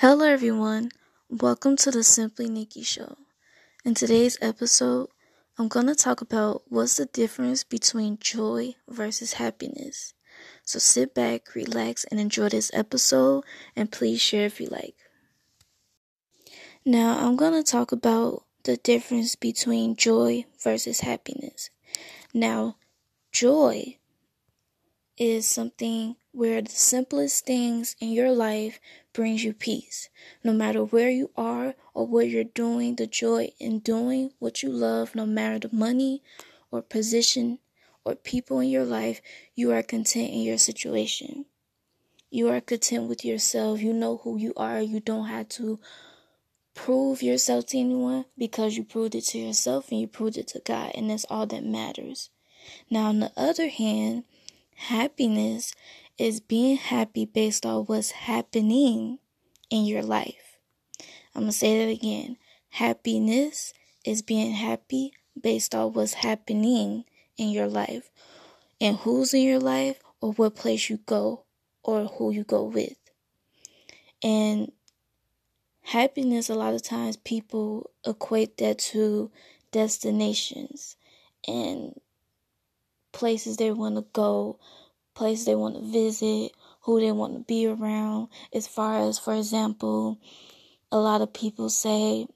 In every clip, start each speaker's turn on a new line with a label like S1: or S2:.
S1: Hello, everyone. Welcome to the Simply Nickie Show. In today's episode, I'm going to talk about what's the difference between joy versus happiness. So sit back, relax, and enjoy this episode, and please share if you like. Now, I'm going to talk about the difference between joy versus happiness. Now, joy is something where the simplest things in your life brings you peace. No matter where you are or what you're doing, the joy in doing what you love, no matter the money or position or people in your life, you are content in your situation. You are content with yourself. You know who you are. You don't have to prove yourself to anyone because you proved it to yourself and you proved it to God, and that's all that matters. Now, on the other hand, Happiness is being happy based on what's happening in your life. I'm going to say that again. Happiness is being happy based on what's happening in your life and who's in your life or what place you go or who you go with. And happiness, a lot of times people equate that to destinations and places they want to go, places they want to visit, who they want to be around. As far as, for example, a lot of people say,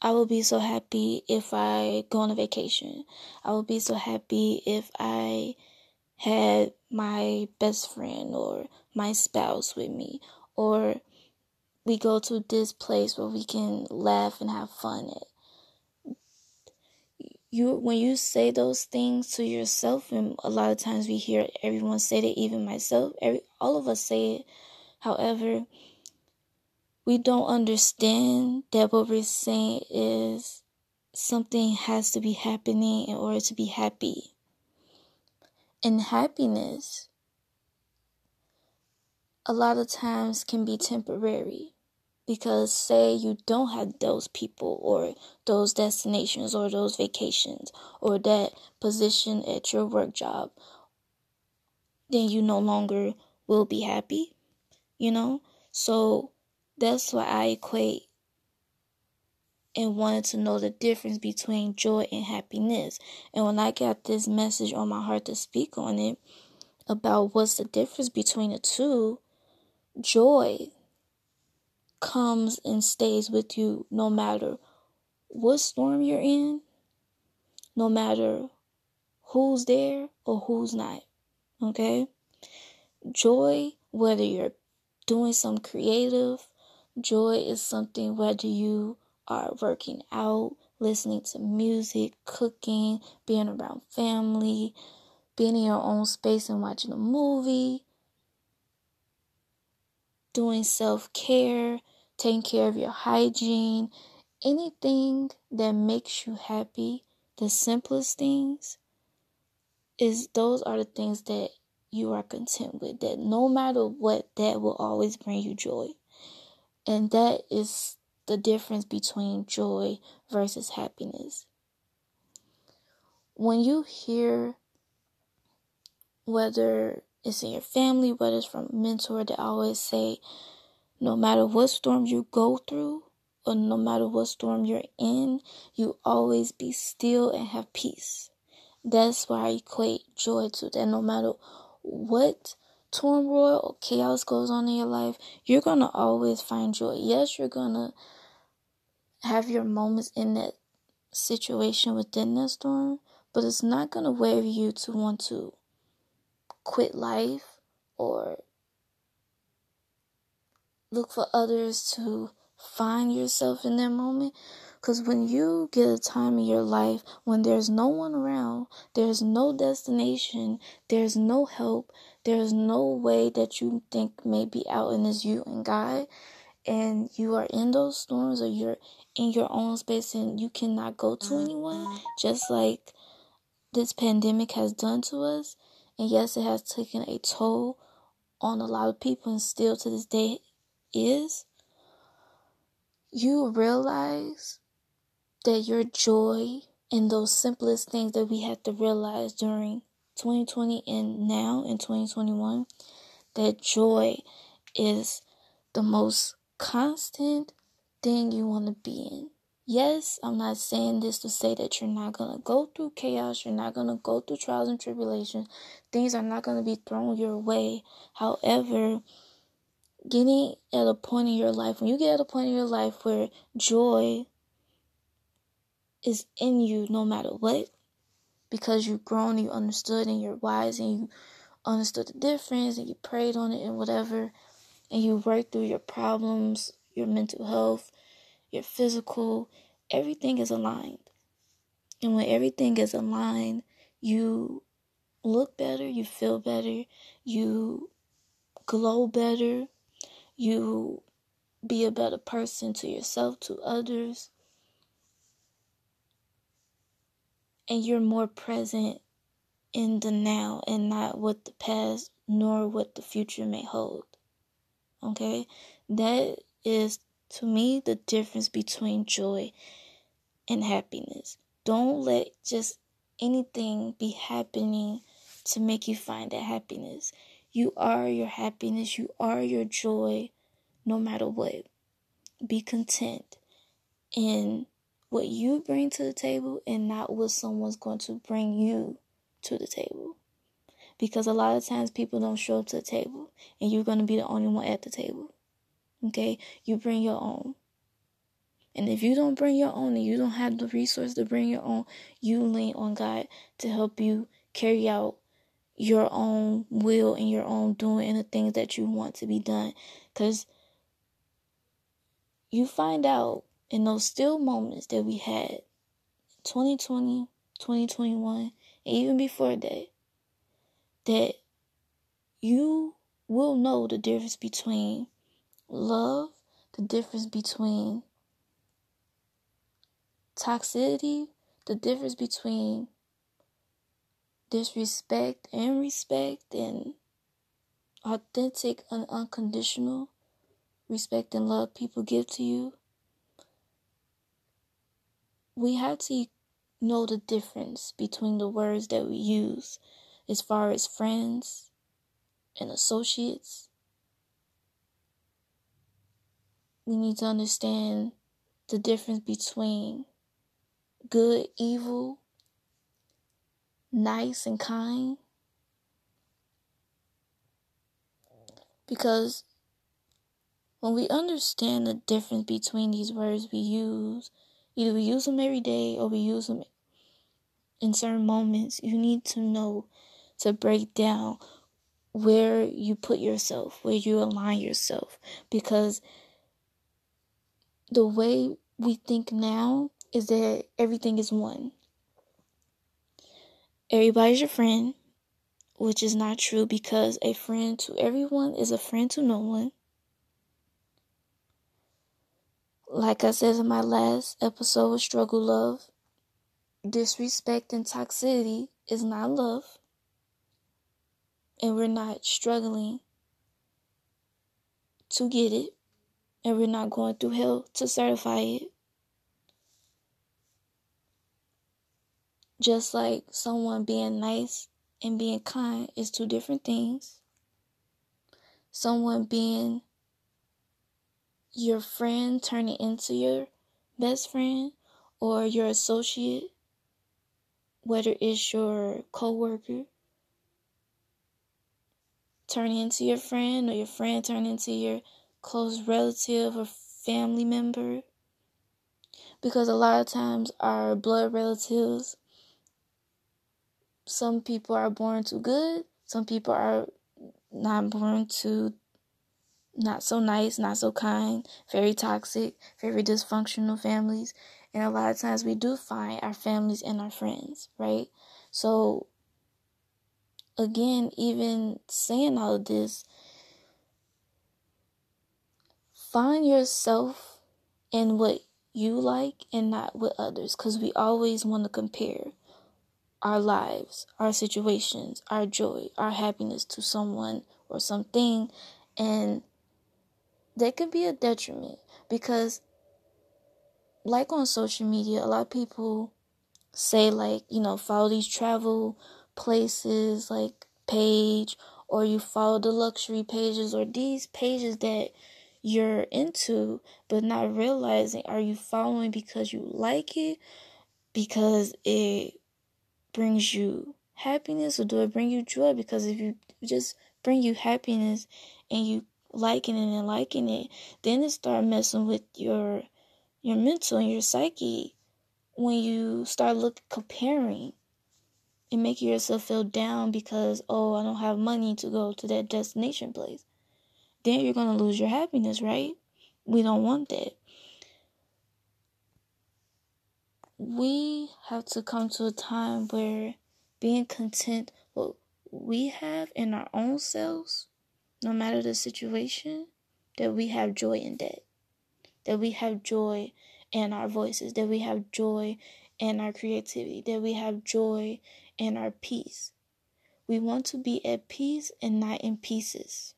S1: I will be so happy if I go on a vacation. I will be so happy if I had my best friend or my spouse with me, or we go to this place where we can laugh and have fun at you when you say those things to yourself and a lot of times we hear everyone say it even myself every all of us say it. However we don't understand that what we're saying is something has to be happening in order to be happy. And happiness a lot of times can be temporary because say you don't have those people or those destinations or those vacations or that position at your work job then you no longer will be happy you know? So that's why i equate and wanted to know the difference between joy and happiness. And when i got this message on my heart to speak on it about what's the difference between the two joy comes and stays with you no matter what storm you're in, no matter who's there or who's not. Okay? Joy, whether you're doing some creative, joy is something whether you are working out, listening to music, cooking, being around family, being in your own space and watching a movie, doing self care, taking care of your hygiene, anything that makes you happy, the simplest things, is those are the things that you are content with. That no matter what, that will always bring you joy. And that is the difference between joy versus happiness. When you hear whether it's in your family, whether it's from a mentor that always say, no matter what storm you go through, or no matter what storm you're in, you always be still and have peace. That's why I equate joy to that. No matter what turmoil or chaos goes on in your life, you're gonna always find joy. Yes, you're gonna have your moments in that situation within that storm, but it's not gonna wear you to want to quit life or look for others to find yourself in that moment. Because when you get a time in your life when there's no one around, there's no destination, there's no help, there's no way that you think may be out in this you and God, and you are in those storms or you're in your own space and you cannot go to anyone, just like this pandemic has done to us. And yes, it has taken a toll on a lot of people, and still to this day is, you realize that your joy in those simplest things that we had to realize during 2020 and now in 2021, that joy is the most constant thing you want to be in. Yes, I'm not saying this to say that you're not going to go through chaos, you're not going to go through trials and tribulations, things are not going to be thrown your way. However, getting at a point in your life, when you get at a point in your life where joy is in you no matter what, because you've grown, you understood, and you're wise, and you understood the difference, and you prayed on it, and whatever, and you worked through your problems, your mental health, your physical, everything is aligned. And when everything is aligned, you look better, you feel better, you glow better, you be a better person to yourself, to others. And you're more present in the now and not what the past nor what the future may hold. Okay? That is to me the difference between joy and happiness. Don't let just anything be happening to make you find that happiness. You are your happiness, you are your joy, no matter what. Be content in what you bring to the table and not what someone's going to bring you to the table. Because a lot of times people don't show up to the table and you're going to be the only one at the table. Okay? You bring your own. And if you don't bring your own and you don't have the resource to bring your own, you lean on God to help you carry out your own will and your own doing and the things that you want to be done. Because you find out in those still moments that we had 2020, 2021, and even before that, that you will know the difference between love, the difference between toxicity, the difference between disrespect and respect, and authentic and unconditional respect and love people give to you. We have to know the difference between the words that we use as far as friends and associates. We need to understand the difference between good, evil, nice, and kind. Because when we understand the difference between these words we use, either we use them every day or we use them in certain moments, you need to know to break down where you put yourself, where you align yourself. Because the way we think now is that everything is one. Everybody's your friend, which is not true because a friend to everyone is a friend to no one. Like I said in my last episode of Struggle Love, disrespect and toxicity is not love. And we're not struggling to get it. And we're not going through hell to certify it. Just like someone being nice and being kind is two different things. Someone being your friend turning into your best friend or your associate, whether it's your coworker, turning into your friend or your friend turning into your close relative or family member. Because a lot of times our blood relatives some people are born too good, some people are not born too not so nice, not so kind, very toxic, very dysfunctional families. And a lot of times we do find our families and our friends, right? So, again, even saying all of this, find yourself in what you like and not with others, because we always want to compare our lives, our situations, our joy, our happiness to someone or something. And that could be a detriment because, like on social media, a lot of people say, like, you know, follow these travel places like page or you follow the luxury pages or these pages that you're into, but not realizing are you following because you like it, because it brings you happiness, or do it bring you joy? Because if you just bring you happiness and you liking it and liking it, then it start messing with your your mental and your psyche when you start look comparing and making yourself feel down because oh I don't have money to go to that destination place. Then you're gonna lose your happiness, right? We don't want that. We have to come to a time where being content what we have in our own selves no matter the situation, that we have joy in that. That we have joy in our voices, that we have joy in our creativity, that we have joy in our peace. We want to be at peace and not in pieces.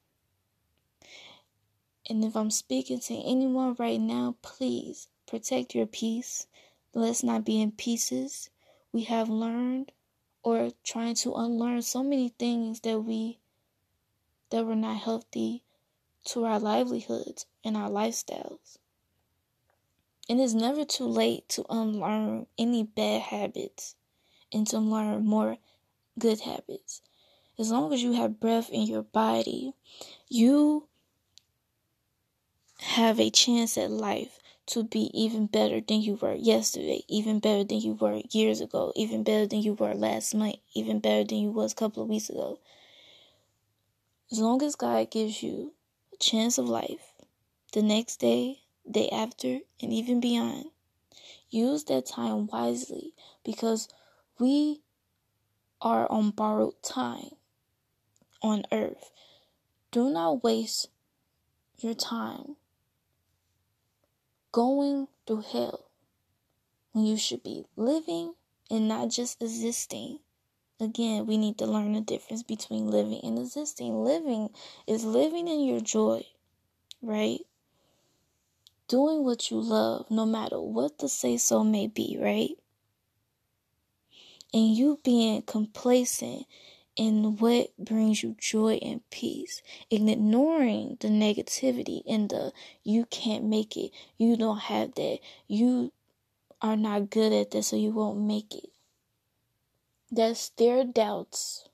S1: And if I'm speaking to anyone right now, please protect your peace. Let's not be in pieces. We have learned or trying to unlearn so many things that we that were not healthy to our livelihoods and our lifestyles. And it's never too late to unlearn any bad habits and to learn more good habits. As long as you have breath in your body, you have a chance at life to be even better than you were yesterday, even better than you were years ago, even better than you were last month, even better than you was a couple of weeks ago. As long as God gives you a chance of life, the next day, day after, and even beyond, use that time wisely because we are on borrowed time on earth. Do not waste your time going through hell when you should be living and not just existing Again, we need to learn the difference between living and existing. Living is living in your joy, right? Doing what you love, no matter what the say so may be, right? And you being complacent in what brings you joy and peace, and ignoring the negativity and the you can't make it, you don't have that, you are not good at this, so you won't make it that's their doubts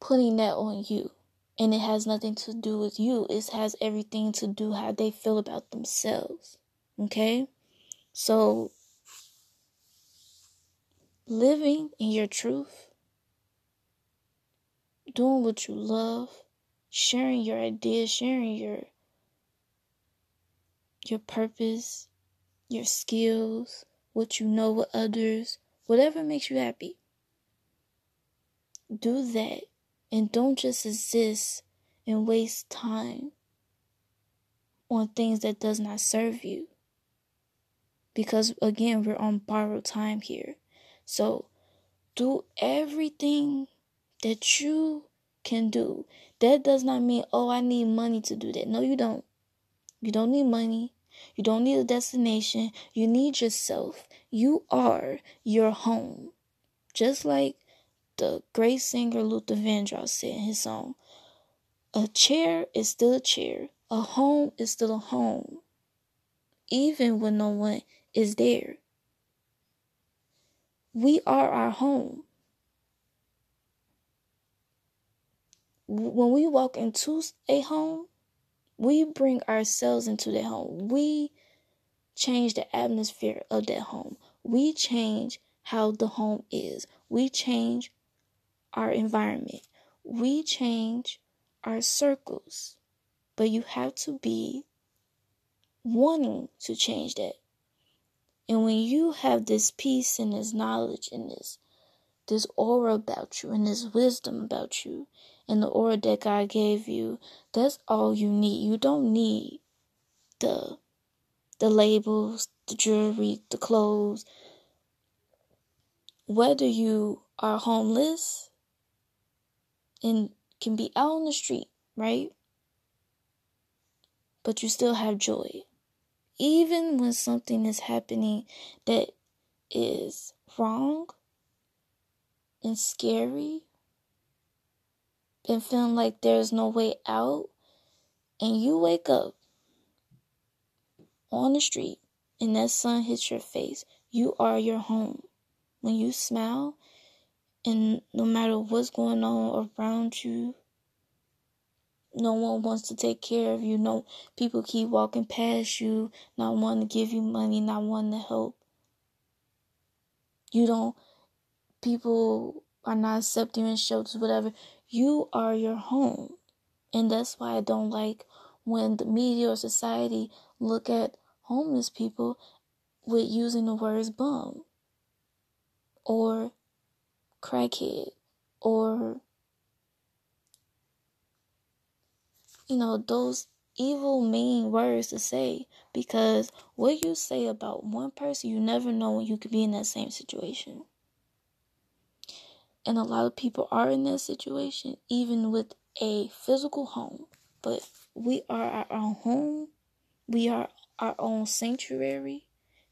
S1: putting that on you. And it has nothing to do with you. It has everything to do how they feel about themselves. Okay? So living in your truth, doing what you love, sharing your ideas, sharing your your purpose, your skills, what you know with others, Whatever makes you happy. Do that and don't just exist and waste time on things that does not serve you. Because again, we're on borrowed time here. So do everything that you can do. That does not mean, oh, I need money to do that. No, you don't. You don't need money. You don't need a destination. You need yourself. You are your home. Just like the great singer Luther Vandross said in his song, a chair is still a chair. A home is still a home. Even when no one is there. We are our home. When we walk into a home, we bring ourselves into that home. We change the atmosphere of that home. We change how the home is. We change our environment. We change our circles. But you have to be wanting to change that. And when you have this peace and this knowledge and this this aura about you and this wisdom about you and the aura that God gave you, that's all you need. You don't need the the labels, the jewelry, the clothes. Whether you are homeless and can be out on the street, right? But you still have joy. Even when something is happening that is wrong and scary and feeling like there's no way out, and you wake up on the street and that sun hits your face, you are your home. When you smile, and no matter what's going on around you, no one wants to take care of you. No people keep walking past you, not wanting to give you money, not wanting to help. You don't people are not accepting in shelters, whatever. You are your home. And that's why I don't like when the media or society look at homeless people with using the words bum or crackhead or you know those evil mean words to say because what you say about one person you never know when you could be in that same situation and a lot of people are in that situation even with a physical home but we are our own home we are our own sanctuary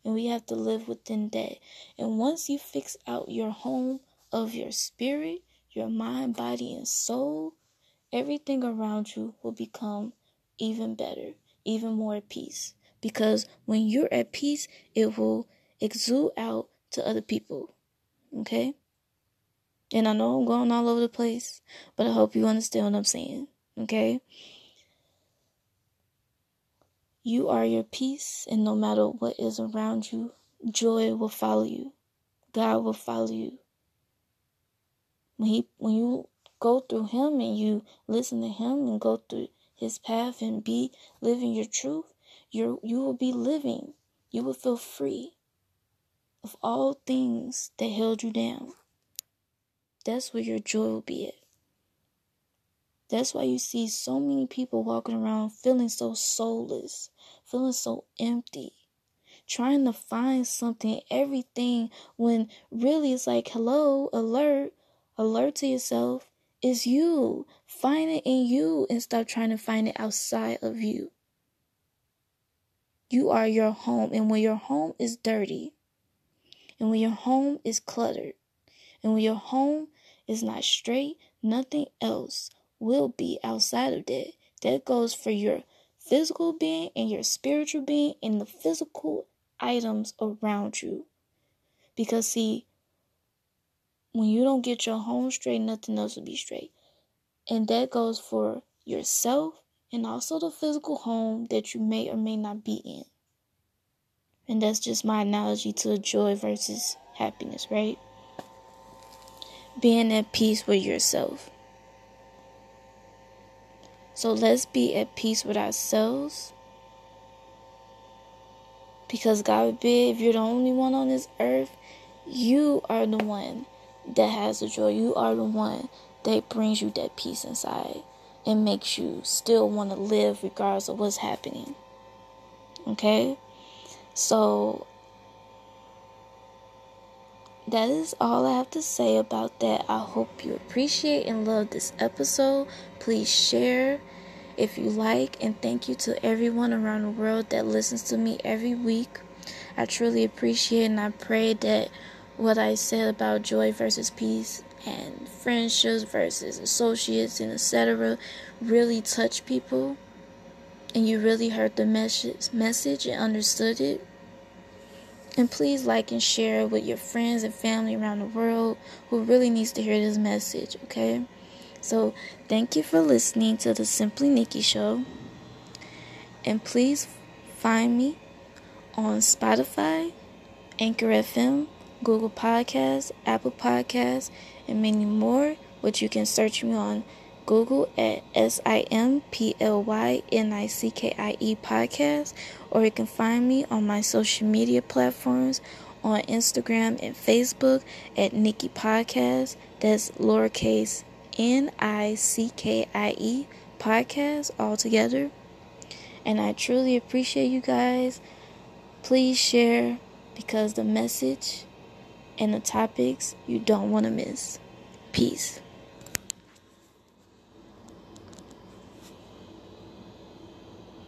S1: and we have to live within that. And once you fix out your home of your spirit, your mind, body, and soul, everything around you will become even better, even more at peace. Because when you're at peace, it will exude out to other people. Okay? And I know I'm going all over the place, but I hope you understand what I'm saying. Okay? You are your peace, and no matter what is around you, joy will follow you. God will follow you. When he when you go through him and you listen to him and go through his path and be living your truth, you you will be living. You will feel free of all things that held you down. That's where your joy will be at. That's why you see so many people walking around feeling so soulless, feeling so empty, trying to find something, everything, when really it's like, hello, alert, alert to yourself. It's you. Find it in you and stop trying to find it outside of you. You are your home, and when your home is dirty, and when your home is cluttered, and when your home is not straight, nothing else will be outside of that. That goes for your physical being and your spiritual being and the physical items around you. Because, see, when you don't get your home straight, nothing else will be straight. And that goes for yourself and also the physical home that you may or may not be in. And that's just my analogy to joy versus happiness, right? Being at peace with yourself. So let's be at peace with ourselves. Because God forbid, if you're the only one on this earth, you are the one that has the joy. You are the one that brings you that peace inside and makes you still want to live regardless of what's happening. Okay? So that is all I have to say about that. I hope you appreciate and love this episode. Please share if you like, and thank you to everyone around the world that listens to me every week. I truly appreciate and I pray that what I said about joy versus peace and friendships versus associates and etc. really touch people and you really heard the message message and understood it and please like and share with your friends and family around the world who really needs to hear this message, okay? So, thank you for listening to the Simply Nickie show. And please find me on Spotify, Anchor FM, Google Podcasts, Apple Podcasts, and many more, which you can search me on Google at S I M P L Y N I C K I E podcast, or you can find me on my social media platforms on Instagram and Facebook at Nickie Podcast. That's lowercase N I C K I E podcast all together. And I truly appreciate you guys. Please share because the message and the topics you don't want to miss. Peace.